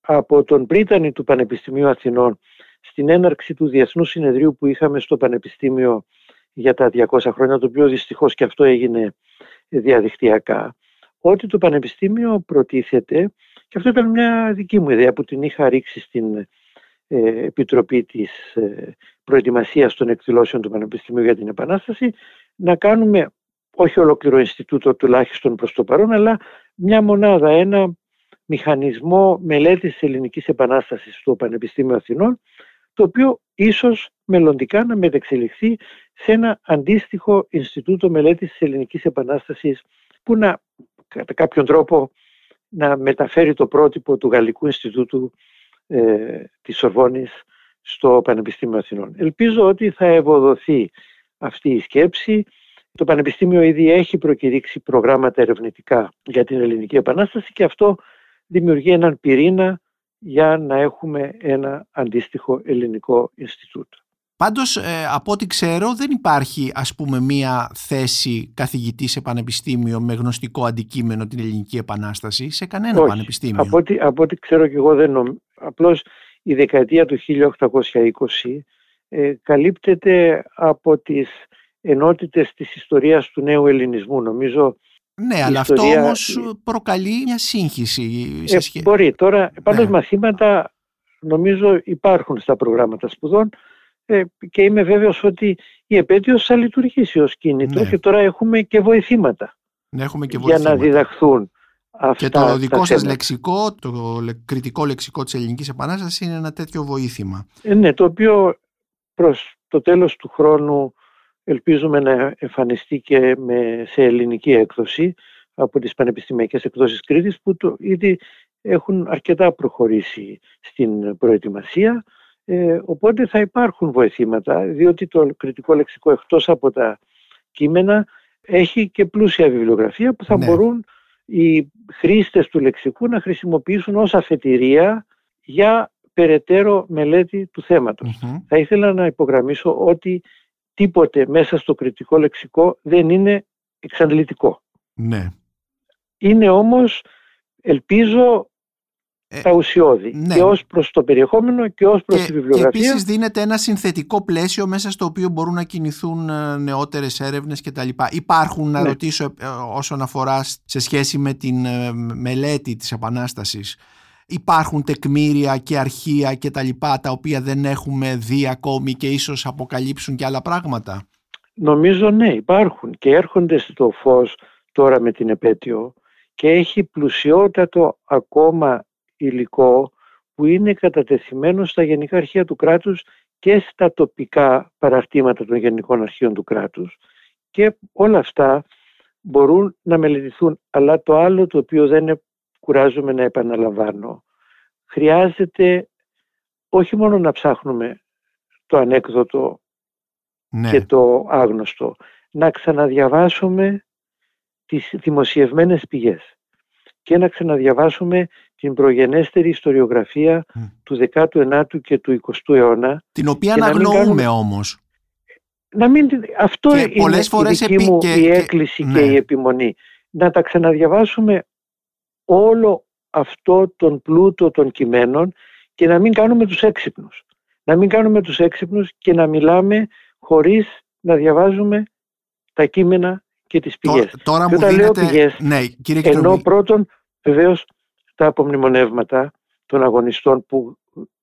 από τον πρίτανη του Πανεπιστημίου Αθηνών στην έναρξη του Διεθνούς Συνεδρίου που είχαμε στο Πανεπιστήμιο για τα 200 χρόνια, το οποίο δυστυχώς και αυτό έγινε διαδικτυακά, ότι το Πανεπιστήμιο προτίθεται, και αυτό ήταν μια δική μου ιδέα που την είχα ρίξει στην ε, Επιτροπή της ε, Προετοιμασίας των Εκδηλώσεων του Πανεπιστημίου για την Επανάσταση, να κάνουμε όχι ολόκληρο Ινστιτούτο τουλάχιστον προς το παρόν, αλλά μια μονάδα, ένα μηχανισμό μελέτης της ελληνικής επανάστασης στο Πανεπιστήμιο Αθηνών, το οποίο ίσως μελλοντικά να μετεξελιχθεί σε ένα αντίστοιχο Ινστιτούτο Μελέτης της Ελληνικής Επανάστασης που να κατά κάποιον τρόπο να μεταφέρει το πρότυπο του Γαλλικού Ινστιτούτου ε, της Σορβόνης στο Πανεπιστήμιο Αθηνών. Ελπίζω ότι θα ευοδοθεί αυτή η σκέψη. Το Πανεπιστήμιο ήδη έχει προκηρύξει προγράμματα ερευνητικά για την Ελληνική Επανάσταση και αυτό δημιουργεί έναν πυρήνα για να έχουμε ένα αντίστοιχο ελληνικό Ινστιτούτο. Πάντως, ε, από ό,τι ξέρω, δεν υπάρχει ας πούμε μία θέση καθηγητής σε πανεπιστήμιο με γνωστικό αντικείμενο την Ελληνική Επανάσταση σε κανένα Όχι. πανεπιστήμιο. Από ό,τι, από ό,τι ξέρω και εγώ δεν νομίζω. Απλώς η δεκαετία του 1820 ε, καλύπτεται από τις ενότητες της ιστορίας του νέου ελληνισμού. Νομίζω ναι, αλλά αυτό όμως προκαλεί μια σύγχυση. Σε ε, μπορεί. Τώρα, πάντως ναι. μαθήματα νομίζω υπάρχουν στα προγράμματα σπουδών ε, και είμαι βέβαιος ότι η επέτειος θα λειτουργήσει ως κίνητρο ναι. και τώρα έχουμε και βοηθήματα, ναι, έχουμε και βοηθήματα. για να διδαχθούν αυτά Και το δικό σας λεξικό, το κριτικό λεξικό της Ελληνικής Επανάστασης είναι ένα τέτοιο βοήθημα. Ε, ναι, το οποίο προς το τέλος του χρόνου ελπίζουμε να εμφανιστεί και με, σε ελληνική έκδοση. από τις πανεπιστημιακές εκδόσεις Κρήτης που το, ήδη έχουν αρκετά προχωρήσει στην προετοιμασία ε, οπότε θα υπάρχουν βοηθήματα διότι το κριτικό λεξικό εκτός από τα κείμενα έχει και πλούσια βιβλιογραφία που θα ναι. μπορούν οι χρήστες του λεξικού να χρησιμοποιήσουν ως αφετηρία για περαιτέρω μελέτη του θεματος Θα ήθελα να υπογραμμίσω ότι τίποτε μέσα στο κριτικό λεξικό δεν είναι εξαντλητικό. Ναι. Είναι όμως, ελπίζω, ε, τα ουσιώδη ναι. και ως προς το περιεχόμενο και ως προς τη βιβλιογραφία. Και επίσης δίνεται ένα συνθετικό πλαίσιο μέσα στο οποίο μπορούν να κινηθούν ε, νεότερες έρευνες κτλ. Υπάρχουν, να ναι. ρωτήσω ε, όσον αφορά σε σχέση με την μελέτη της Επανάστασης, υπάρχουν τεκμήρια και αρχεία και τα λοιπά τα οποία δεν έχουμε δει ακόμη και ίσως αποκαλύψουν και άλλα πράγματα; Νομίζω ναι υπάρχουν και έρχονται στο φως τώρα με την επέτειο και έχει πλουσιότατο ακόμα υλικό που είναι κατατεθειμένο στα Γενικά Αρχεία του κράτους και στα τοπικά παραρτήματα των Γενικών Αρχείων του κράτους και όλα αυτά μπορούν να μελετηθούν. Αλλά το άλλο το οποίο δεν κουράζομαι να επαναλαμβάνω χρειάζεται όχι μόνο να ψάχνουμε το ανέκδοτο ναι. και το άγνωστο, να ξαναδιαβάσουμε τις δημοσιευμένες πηγές και να ξαναδιαβάσουμε την προγενέστερη ιστοριογραφία του 19ου και του 20ου αιώνα. Την οποία αναγνωρούμε κάνουμε... όμως. Να μην... Αυτό και είναι πολλές φορές η δική μου η έκκληση και, η ναι. επιμονή. Να τα ξαναδιαβάσουμε όλο αυτό τον πλούτο των κειμένων και να μην κάνουμε τους έξυπνους. Να μην κάνουμε τους έξυπνους και να μιλάμε χωρίς να διαβάζουμε τα κείμενα και τις πηγές. Τώρα, μου δίνετε... πηγές, ναι, κύριε ενώ πρώτον βεβαίως τα απομνημονεύματα των αγωνιστών που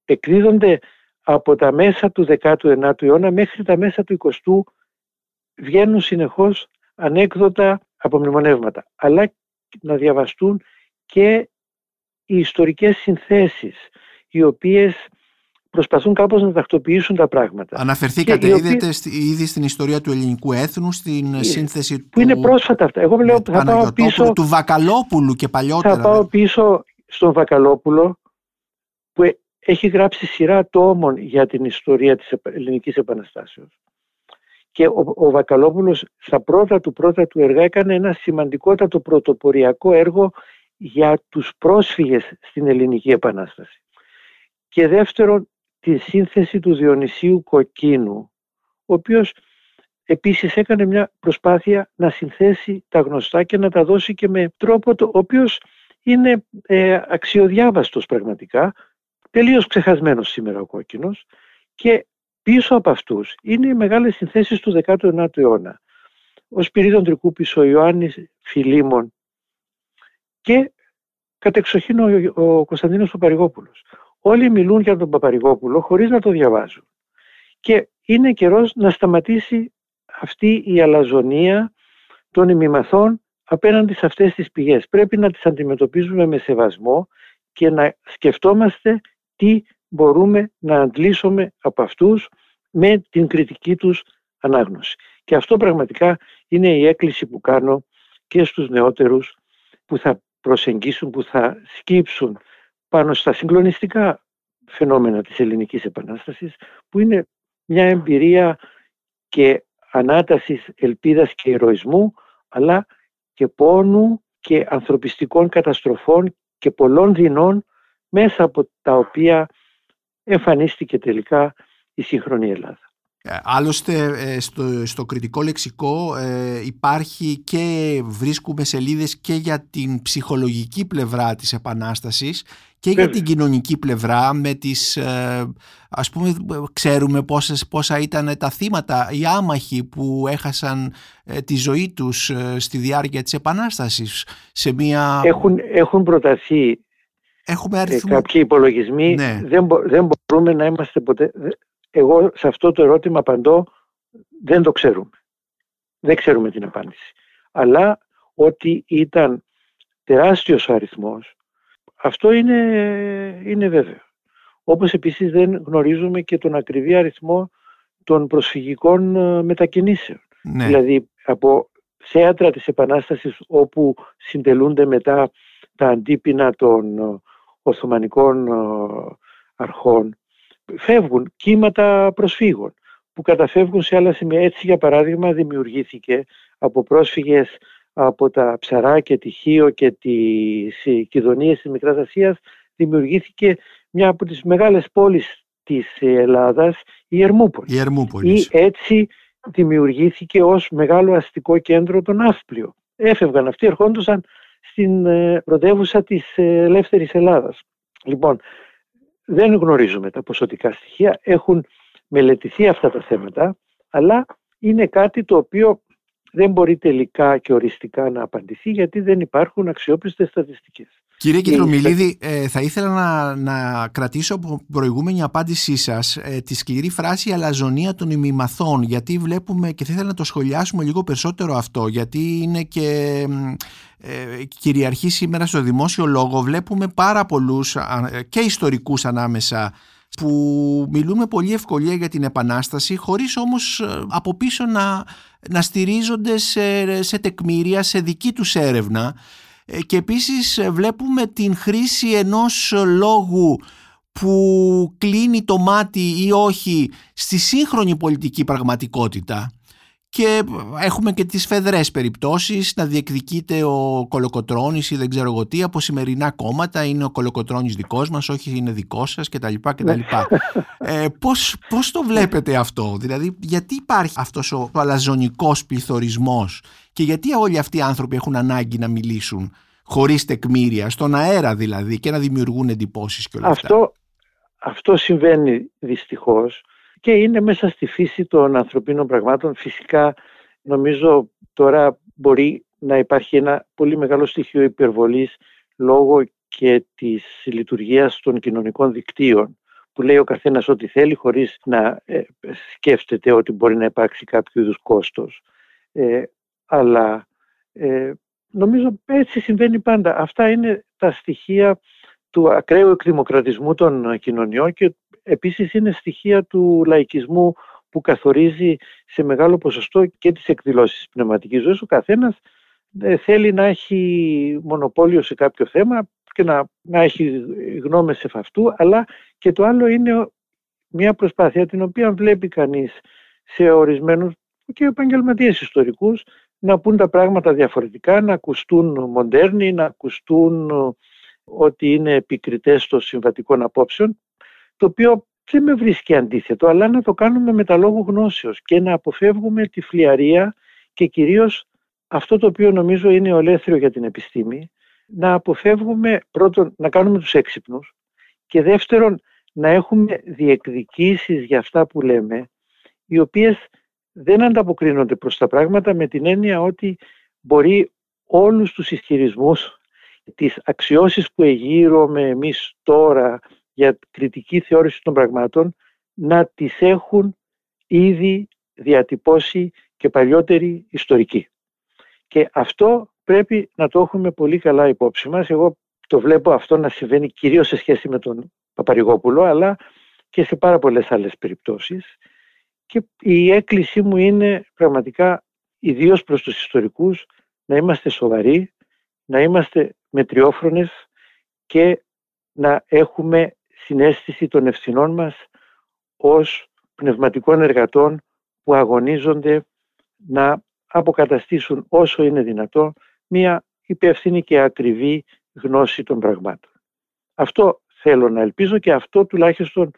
εκδίδονται από τα μέσα του 19ου αιώνα μέχρι τα μέσα του 20ου βγαίνουν συνεχώς ανέκδοτα απομνημονεύματα αλλά να διαβαστούν και οι ιστορικές συνθέσεις οι οποίες προσπαθούν κάπως να τακτοποιήσουν τα πράγματα. Αναφερθήκατε ήδη στην ιστορία του ελληνικού έθνους, στην ε, σύνθεση που του... είναι πρόσφατα αυτά. Εγώ λέω, θα πάω πίσω... Του Βακαλόπουλου και παλιότερα. Θα πάω πίσω στον Βακαλόπουλο που ε, έχει γράψει σειρά τόμων για την ιστορία της ελληνικής επαναστάσεως. Και ο, ο Βακαλόπουλος στα πρώτα του πρώτα του έργα έκανε ένα σημαντικότατο πρωτοποριακό έργο για τους πρόσφυγες στην ελληνική επανάσταση. Και δεύτερον τη σύνθεση του Διονυσίου Κοκκίνου, ο οποίος επίσης έκανε μια προσπάθεια να συνθέσει τα γνωστά και να τα δώσει και με τρόπο το, ο οποίος είναι ε, αξιοδιάβαστος πραγματικά, τελείως ξεχασμένος σήμερα ο Κόκκινος και πίσω από αυτούς είναι οι μεγάλες συνθέσεις του 19ου αιώνα. Ο Σπυρίδων Τρικούπης, ο Ιωάννης Φιλίμων και κατεξοχήν ο, ο Κωνσταντίνος Παπαρηγόπουλος. Όλοι μιλούν για τον Παπαρηγόπουλο χωρίς να το διαβάζουν. Και είναι καιρός να σταματήσει αυτή η αλαζονία των ημιμαθών απέναντι σε αυτές τις πηγές. Πρέπει να τις αντιμετωπίζουμε με σεβασμό και να σκεφτόμαστε τι μπορούμε να αντλήσουμε από αυτούς με την κριτική τους ανάγνωση. Και αυτό πραγματικά είναι η έκκληση που κάνω και στους νεότερους που θα προσεγγίσουν, που θα σκύψουν πάνω στα συγκλονιστικά φαινόμενα της ελληνικής επανάστασης που είναι μια εμπειρία και ανάτασης ελπίδας και ηρωισμού αλλά και πόνου και ανθρωπιστικών καταστροφών και πολλών δεινών μέσα από τα οποία εμφανίστηκε τελικά η σύγχρονη Ελλάδα. Ε, άλλωστε ε, στο, στο κριτικό λεξικό ε, υπάρχει και βρίσκουμε σελίδες και για την ψυχολογική πλευρά της Επανάστασης και για την κοινωνική πλευρά με τις ας πούμε ξέρουμε πόσες, πόσα ήταν τα θύματα οι άμαχοι που έχασαν τη ζωή τους στη διάρκεια της Επανάστασης σε μια... Έχουν, έχουν προταθεί Έχουμε αριθμό... κάποιοι υπολογισμοί ναι. δεν, δεν μπορούμε να είμαστε ποτέ εγώ σε αυτό το ερώτημα απαντώ δεν το ξέρουμε. Δεν ξέρουμε την απάντηση. Αλλά ότι ήταν τεράστιος ο αριθμός, αυτό είναι, είναι βέβαιο. Όπως επίσης δεν γνωρίζουμε και τον ακριβή αριθμό των προσφυγικών ε, μετακινήσεων. Ναι. Δηλαδή από θέατρα της Επανάστασης όπου συντελούνται μετά τα αντίπεινα των ε, Οθωμανικών ε, αρχών φεύγουν κύματα προσφύγων που καταφεύγουν σε άλλα σημεία. Έτσι για παράδειγμα δημιουργήθηκε από πρόσφυγες από τα Ψαρά και τη Χίο και τις Κιδονίες της Μικράς Ασίας δημιουργήθηκε μια από τις μεγάλες πόλεις της Ελλάδας, η Ερμούπολη. Η Ερμούπολη. Ή έτσι δημιουργήθηκε ως μεγάλο αστικό κέντρο τον Ναύπλιο. Έφευγαν αυτοί, ερχόντουσαν στην ε, πρωτεύουσα της ε, ελεύθερης Ελλάδας. Λοιπόν, δεν γνωρίζουμε τα ποσοτικά στοιχεία, έχουν μελετηθεί αυτά τα θέματα, αλλά είναι κάτι το οποίο δεν μπορεί τελικά και οριστικά να απαντηθεί γιατί δεν υπάρχουν αξιόπιστες στατιστικές. Κύριε Κεντρομιλίδη, ε, θα ήθελα να, να κρατήσω από προηγούμενη απάντησή σας ε, τη σκληρή φράση «αλαζονία των ημιμαθών» γιατί βλέπουμε και θα ήθελα να το σχολιάσουμε λίγο περισσότερο αυτό γιατί είναι και ε, κυριαρχεί σήμερα στο δημόσιο λόγο. Βλέπουμε πάρα πολλούς και ιστορικούς ανάμεσα που μιλούμε πολύ ευκολία για την Επανάσταση χωρίς όμως από πίσω να, να στηρίζονται σε, σε τεκμήρια, σε δική τους έρευνα. ε, και επίσης ε, βλέπουμε την χρήση ενός λόγου που κλείνει το μάτι ή όχι στη σύγχρονη πολιτική πραγματικότητα και έχουμε και τις φεδρές περιπτώσεις να διεκδικείται ο Κολοκοτρώνης ή δεν ξέρω εγώ τι από σημερινά κόμματα είναι ο Κολοκοτρώνης δικός μας όχι είναι δικός σας κτλ. κτλ. ε, πώς, πώς το βλέπετε αυτό δηλαδή γιατί υπάρχει αυτός ο, ο αλαζονικός πληθωρισμός και γιατί όλοι αυτοί οι άνθρωποι έχουν ανάγκη να μιλήσουν χωρίς τεκμήρια, στον αέρα δηλαδή και να δημιουργούν εντυπώσεις και όλα αυτό, αυτά. Αυτό συμβαίνει δυστυχώς και είναι μέσα στη φύση των ανθρωπίνων πραγμάτων. Φυσικά νομίζω τώρα μπορεί να υπάρχει ένα πολύ μεγάλο στοιχείο υπερβολής λόγω και της λειτουργίας των κοινωνικών δικτύων που λέει ο καθένας ό,τι θέλει χωρίς να ε, σκέφτεται ότι μπορεί να υπάρξει κάποιο είδους κόστος. Ε, αλλά ε, νομίζω έτσι συμβαίνει πάντα. Αυτά είναι τα στοιχεία του ακραίου εκδημοκρατισμού των κοινωνιών και επίσης είναι στοιχεία του λαϊκισμού που καθορίζει σε μεγάλο ποσοστό και τις εκδηλώσεις της πνευματικής ζωής. Ο καθένας ε, θέλει να έχει μονοπόλιο σε κάποιο θέμα και να, να έχει γνώμες σε αυτού, αλλά και το άλλο είναι μια προσπάθεια την οποία βλέπει κανείς σε ορισμένους και επαγγελματίες ιστορικούς να πούν τα πράγματα διαφορετικά, να ακουστούν μοντέρνοι, να ακουστούν ε, ότι είναι επικριτές των συμβατικών απόψεων, το οποίο δεν με βρίσκει αντίθετο, αλλά να το κάνουμε με τα λόγου γνώσεως και να αποφεύγουμε τη φλιαρία και κυρίως αυτό το οποίο νομίζω είναι ολέθριο για την επιστήμη, να αποφεύγουμε πρώτον να κάνουμε τους έξυπνους και δεύτερον να έχουμε διεκδικήσεις για αυτά που λέμε, οι οποίες δεν ανταποκρίνονται προς τα πράγματα με την έννοια ότι μπορεί όλους τους ισχυρισμούς, τις αξιώσεις που εγείρουμε εμείς τώρα για κριτική θεώρηση των πραγμάτων, να τις έχουν ήδη διατυπώσει και παλιότεροι ιστορικοί. Και αυτό πρέπει να το έχουμε πολύ καλά υπόψη μας. Εγώ το βλέπω αυτό να συμβαίνει κυρίως σε σχέση με τον Παπαρηγόπουλο, αλλά και σε πάρα πολλές άλλες περιπτώσεις. Και η έκκλησή μου είναι πραγματικά ιδίως προς τους ιστορικούς να είμαστε σοβαροί, να είμαστε μετριόφρονες και να έχουμε συνέστηση των ευθυνών μας ως πνευματικών εργατών που αγωνίζονται να αποκαταστήσουν όσο είναι δυνατό μία υπεύθυνη και ακριβή γνώση των πραγμάτων. Αυτό θέλω να ελπίζω και αυτό τουλάχιστον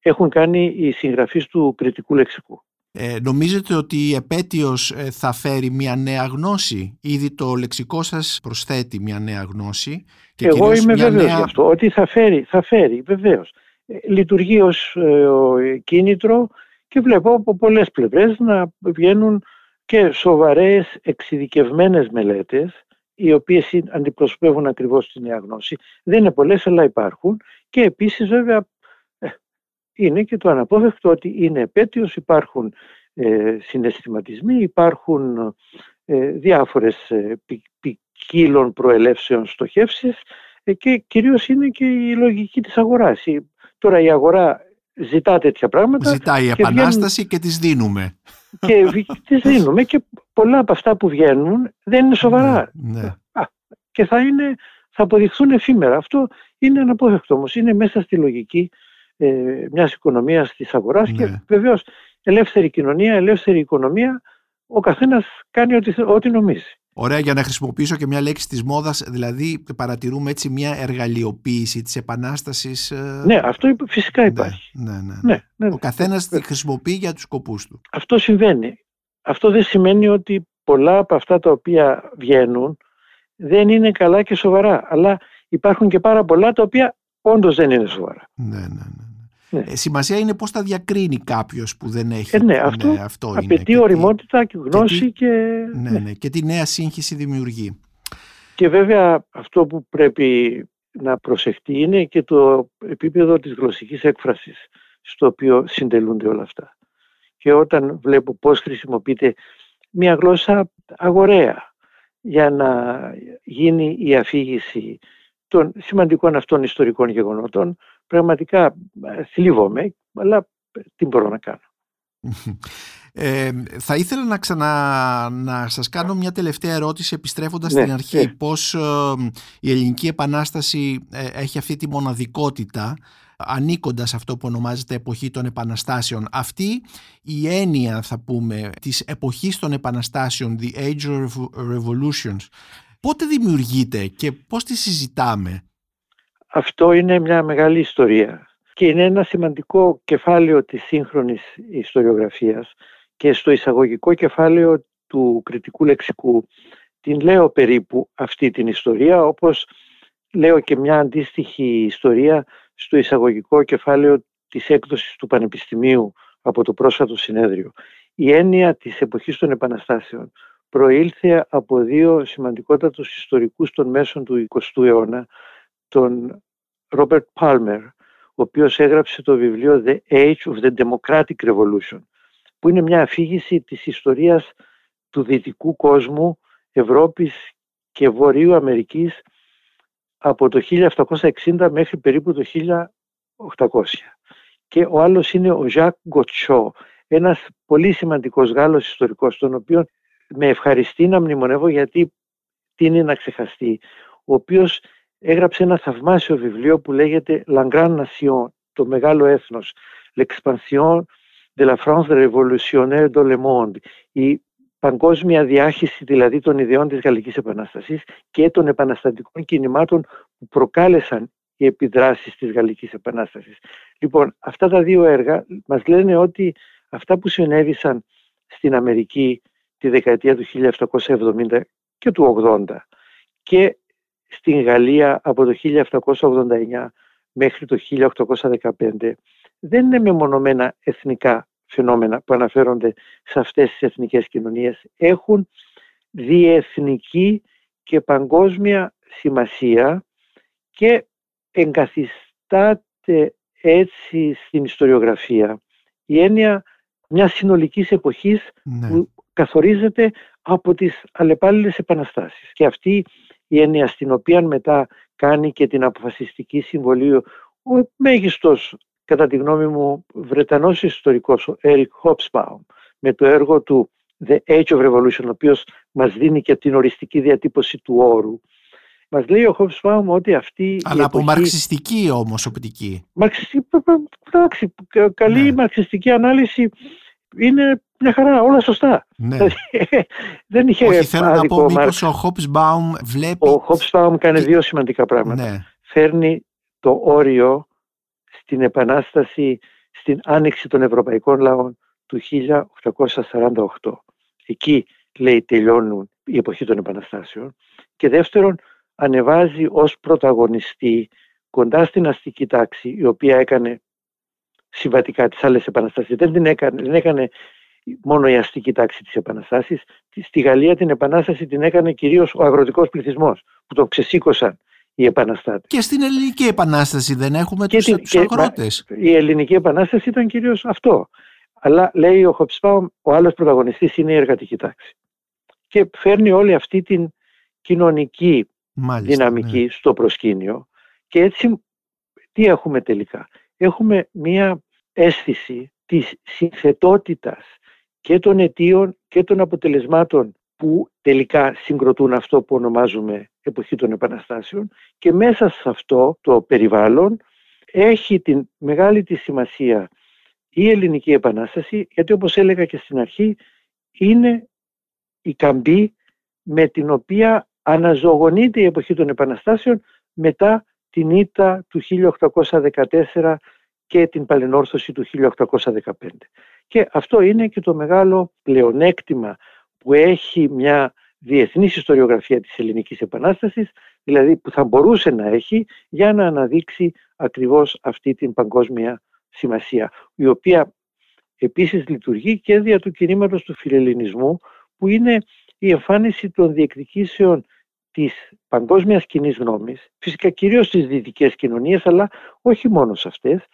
έχουν κάνει οι συγγραφείς του κριτικού λεξικού. Ε, νομίζετε ότι η επέτειος ε, θα φέρει μια νέα γνώση; Ήδη το λεξικό σας προσθέτει μια νέα γνώση. Και Εγώ είμαι βέβαιος νέα... αυτό, ότι θα φέρει, θα φέρει βεβαίως. Ε, λειτουργεί ως ε, κίνητρο και βλέπω από πολλές πλευρές να βγαίνουν και σοβαρές εξειδικευμένες μελέτες οι οποίες αντιπροσωπεύουν ακριβώς τη νέα γνώση. Δεν είναι πολλές αλλά υπάρχουν και επίσης βέβαια είναι και το αναπόφευκτο ότι είναι επέτειος, υπάρχουν ε, συναισθηματισμοί, υπάρχουν ε, διάφορες ε, ποικίλων προελεύσεων στοχεύσεις ε, και κυρίως είναι και η λογική της αγοράς. Τώρα η αγορά ζητά τέτοια πράγματα. Ζητάει η επανάσταση και, και τις δίνουμε. και τις δίνουμε και πολλά από αυτά που βγαίνουν δεν είναι σοβαρά. Ναι, ναι. και θα, είναι, θα αποδειχθούν εφήμερα. Αυτό είναι αναπόφευκτο όμως. Είναι μέσα στη λογική ε, μιας οικονομίας της αγοράς και Ναι. βεβαίως ελεύθερη κοινωνία, ελεύθερη οικονομία, ο καθένας κάνει ό,τι, θε- ό,τι νομίζει. Ωραία για να χρησιμοποιήσω και μια λέξη της μόδας, δηλαδή παρατηρούμε έτσι μια εργαλειοποίηση της επανάστασης. ε, Ναι, αυτό υπ- φυσικά ναι, υπάρχει. ναι, ναι, ναι. Ναι, ναι, Ο καθένας τη χρησιμοποιεί για τους σκοπούς του. Αυτό συμβαίνει. Αυτό δεν σημαίνει ότι πολλά από αυτά τα οποία βγαίνουν δεν είναι καλά και σοβαρά. Αλλά υπάρχουν και πάρα πολλά τα οποία όντως δεν είναι σοβαρά. Ναι, ναι, ναι. Ναι. Ε, σημασία είναι πώς τα διακρίνει κάποιος που δεν έχει. Ε, ναι, αυτό αυτό είναι. Απαιτεί Και τι- οριμότητα και γνώση τι- και... Ναι, ναι. Και τι νέα σύγχυση δημιουργεί. Και βέβαια αυτό που πρέπει να προσεχτεί είναι και το επίπεδο της γλωσσικής έκφρασης στο οποίο συντελούνται όλα αυτά. Και όταν βλέπω πώς χρησιμοποιείται μια γλώσσα αγοραία για να γίνει η αφήγηση των σημαντικών αυτών ιστορικών γεγονότων, πραγματικά ε, θλίβομαι, αλλά τι μπορώ να κάνω. Ε, θα ήθελα να ξανα να σας κάνω μια τελευταία ερώτηση επιστρέφοντας Ναι, στην αρχή ναι. πώς ε, η Ελληνική Επανάσταση ε, έχει αυτή τη μοναδικότητα ανήκοντας αυτό που ονομάζεται εποχή των επαναστάσεων. Αυτή η έννοια θα πούμε της εποχής των επαναστάσεων, the age of revolutions, πότε δημιουργείται και πώς τη συζητάμε; Αυτό είναι μια μεγάλη ιστορία και είναι ένα σημαντικό κεφάλαιο της σύγχρονης ιστοριογραφίας και στο εισαγωγικό κεφάλαιο του κριτικού λεξικού την λέω περίπου αυτή την ιστορία όπως λέω και μια αντίστοιχη ιστορία στο εισαγωγικό κεφάλαιο της έκδοσης του Πανεπιστημίου από το πρόσφατο συνέδριο. Η έννοια της εποχής των επαναστάσεων προήλθε από δύο σημαντικότατους ιστορικούς των μέσων του 20ου αιώνα, τον Ρόμπερτ Πάλμερ, ο οποίος έγραψε το βιβλίο The Age of the Democratic Revolution, που είναι μια αφήγηση της ιστορίας του δυτικού κόσμου, Ευρώπης και Βορείου Αμερικής από το 1760 μέχρι περίπου το 1800. Και ο άλλος είναι ο Ζακ Γκοτσό, ένας πολύ σημαντικός Γάλλος ιστορικός, τον οποίο με ευχαριστεί να μνημονεύω γιατί τίνει να ξεχαστεί, ο οποίος έγραψε ένα θαυμάσιο βιβλίο που λέγεται La Grande Nation, το μεγάλο έθνος, L'expansion de la France révolutionnaire dans le monde, η παγκόσμια διάχυση δηλαδή των ιδεών της Γαλλικής Επανάστασης και των επαναστατικών κινημάτων που προκάλεσαν οι επιδράσεις της Γαλλικής Επανάστασης. Λοιπόν, αυτά τα δύο έργα μας λένε ότι αυτά που συνέβησαν στην Αμερική τη δεκαετία του 1770 και του 80 και στην Γαλλία από το 1789 μέχρι το 1815 δεν είναι μεμονωμένα εθνικά φαινόμενα που αναφέρονται σε αυτές τις εθνικές κοινωνίες. Έχουν διεθνική και παγκόσμια σημασία και εγκαθιστάται έτσι στην ιστοριογραφία η έννοια μιας συνολικής εποχής Ναι. που καθορίζεται από τις αλλεπάλληλες επαναστάσεις. Και αυτή η έννοια στην οποία μετά κάνει και την αποφασιστική συμβολή ο μέγιστος κατά τη γνώμη μου Βρετανός ιστορικός ο Eric Hobsbawm με το έργο του The Age of Revolution ο οποίος μας δίνει και την οριστική διατύπωση του όρου μας λέει ο Hobsbawm ότι αυτή Αλλά η από εποχή... μαρξιστική όμως οπτική. Μαρξιστική, εντάξει, κα- καλή Ναι. μαρξιστική ανάλυση είναι μια χαρά, όλα σωστά. Ναι. Δεν είχε Όχι, θέλω να άδικο πω ο μήπως Μάρξ. ο Hobsbawm βλέπει... Ο Hobsbawm κάνει και- δύο σημαντικά πράγματα. Ναι, Φέρνει το όριο στην επανάσταση, στην άνοιξη των ευρωπαϊκών λαών του 1848. Εκεί, λέει, τελειώνουν η εποχή των επαναστάσεων. Και δεύτερον, ανεβάζει ως πρωταγωνιστή κοντά στην αστική τάξη, η οποία έκανε συμβατικά τις άλλες επαναστάσεις. Δεν, την έκανε, δεν έκανε μόνο η αστική τάξη της επαναστάσης. Στη Γαλλία την επανάσταση την έκανε κυρίως ο αγροτικός πληθυσμός, που τον ξεσήκωσαν οι επαναστάτες. Και στην ελληνική επανάσταση δεν έχουμε Και τους, την- τους και- αγρότες. Η ελληνική επανάσταση ήταν κυρίως αυτό. Αλλά λέει ο Χοψπάουμ, ο άλλος πρωταγωνιστής είναι η εργατική τάξη. Και φέρνει όλη αυτή την κοινωνική Μάλιστα, δυναμική ναι. στο προσκήνιο και έτσι τι έχουμε τελικά; Έχουμε μία αίσθηση της συνθετότητας και των αιτίων και των αποτελεσμάτων που τελικά συγκροτούν αυτό που ονομάζουμε εποχή των επαναστάσεων και μέσα σε αυτό το περιβάλλον έχει την μεγάλη της σημασία η ελληνική επανάσταση γιατί όπως έλεγα και στην αρχή είναι η καμπή με την οποία αναζωογονείται η εποχή των επαναστάσεων μετά την ήττα του 1814 και την παλαινόρθωση του 1815. Και αυτό είναι και το μεγάλο πλεονέκτημα που έχει μια διεθνής ιστοριογραφία της ελληνικής επανάστασης, δηλαδή που θα μπορούσε να έχει για να αναδείξει ακριβώς αυτή την παγκόσμια σημασία, η οποία επίσης λειτουργεί και δια του κινήματος του φιλελληνισμού, που είναι η εμφάνιση των διεκδικήσεων της παγκόσμιας κοινής γνώμης, φυσικά κυρίως στις δυτικές κοινωνίες, αλλά όχι μόνο σε αυτές,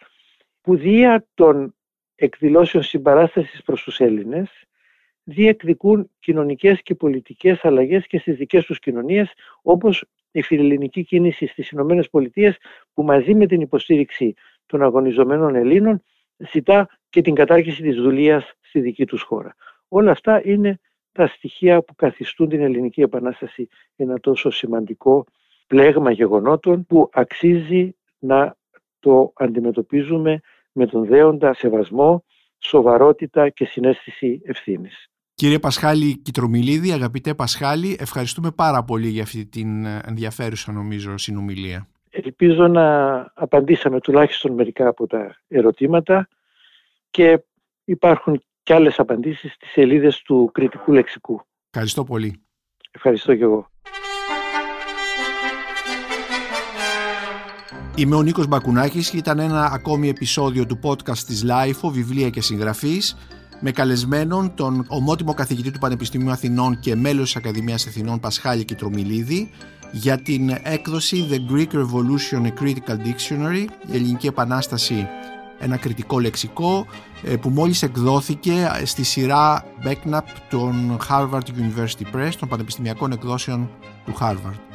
που δια των εκδηλώσεων συμπαράστασης προς τους Έλληνες διεκδικούν κοινωνικές και πολιτικές αλλαγές και στις δικές τους κοινωνίες, όπως η φιλελληνική κίνηση στις Ηνωμένες Πολιτείες, που μαζί με την υποστήριξη των αγωνιζομένων Ελλήνων ζητά και την κατάργηση της δουλείας στη δική τους χώρα. Όλα αυτά είναι τα στοιχεία που καθιστούν την Ελληνική Επανάσταση ένα τόσο σημαντικό πλέγμα γεγονότων που αξίζει να το αντιμετωπίζουμε με τον δέοντα σεβασμό, σοβαρότητα και συνέστηση ευθύνης. Κύριε Πασχάλη Κιτρομιλίδη, αγαπητέ Πασχάλη, ευχαριστούμε πάρα πολύ για αυτή την ενδιαφέρουσα νομίζω συνομιλία. Ελπίζω να απαντήσαμε τουλάχιστον μερικά από τα ερωτήματα και υπάρχουν και άλλες απαντήσεις στις σελίδες του κριτικού λεξικού. Ευχαριστώ πολύ. Ευχαριστώ και εγώ. Είμαι ο Νίκος Μπακουνάκης και ήταν ένα ακόμη επεισόδιο του podcast της LIFO, βιβλία και συγγραφής, με καλεσμένον τον ομότιμο καθηγητή του Πανεπιστημίου Αθηνών και μέλος της Ακαδημίας Αθηνών Πασχάλη Κιτρομιλίδη για την έκδοση The Greek Revolution A Critical Dictionary, η Ελληνική Επανάσταση ένα κριτικό λεξικό ε, που μόλις εκδόθηκε στη σειρά Becknap των Harvard University Press των πανεπιστημιακών εκδόσεων του Harvard.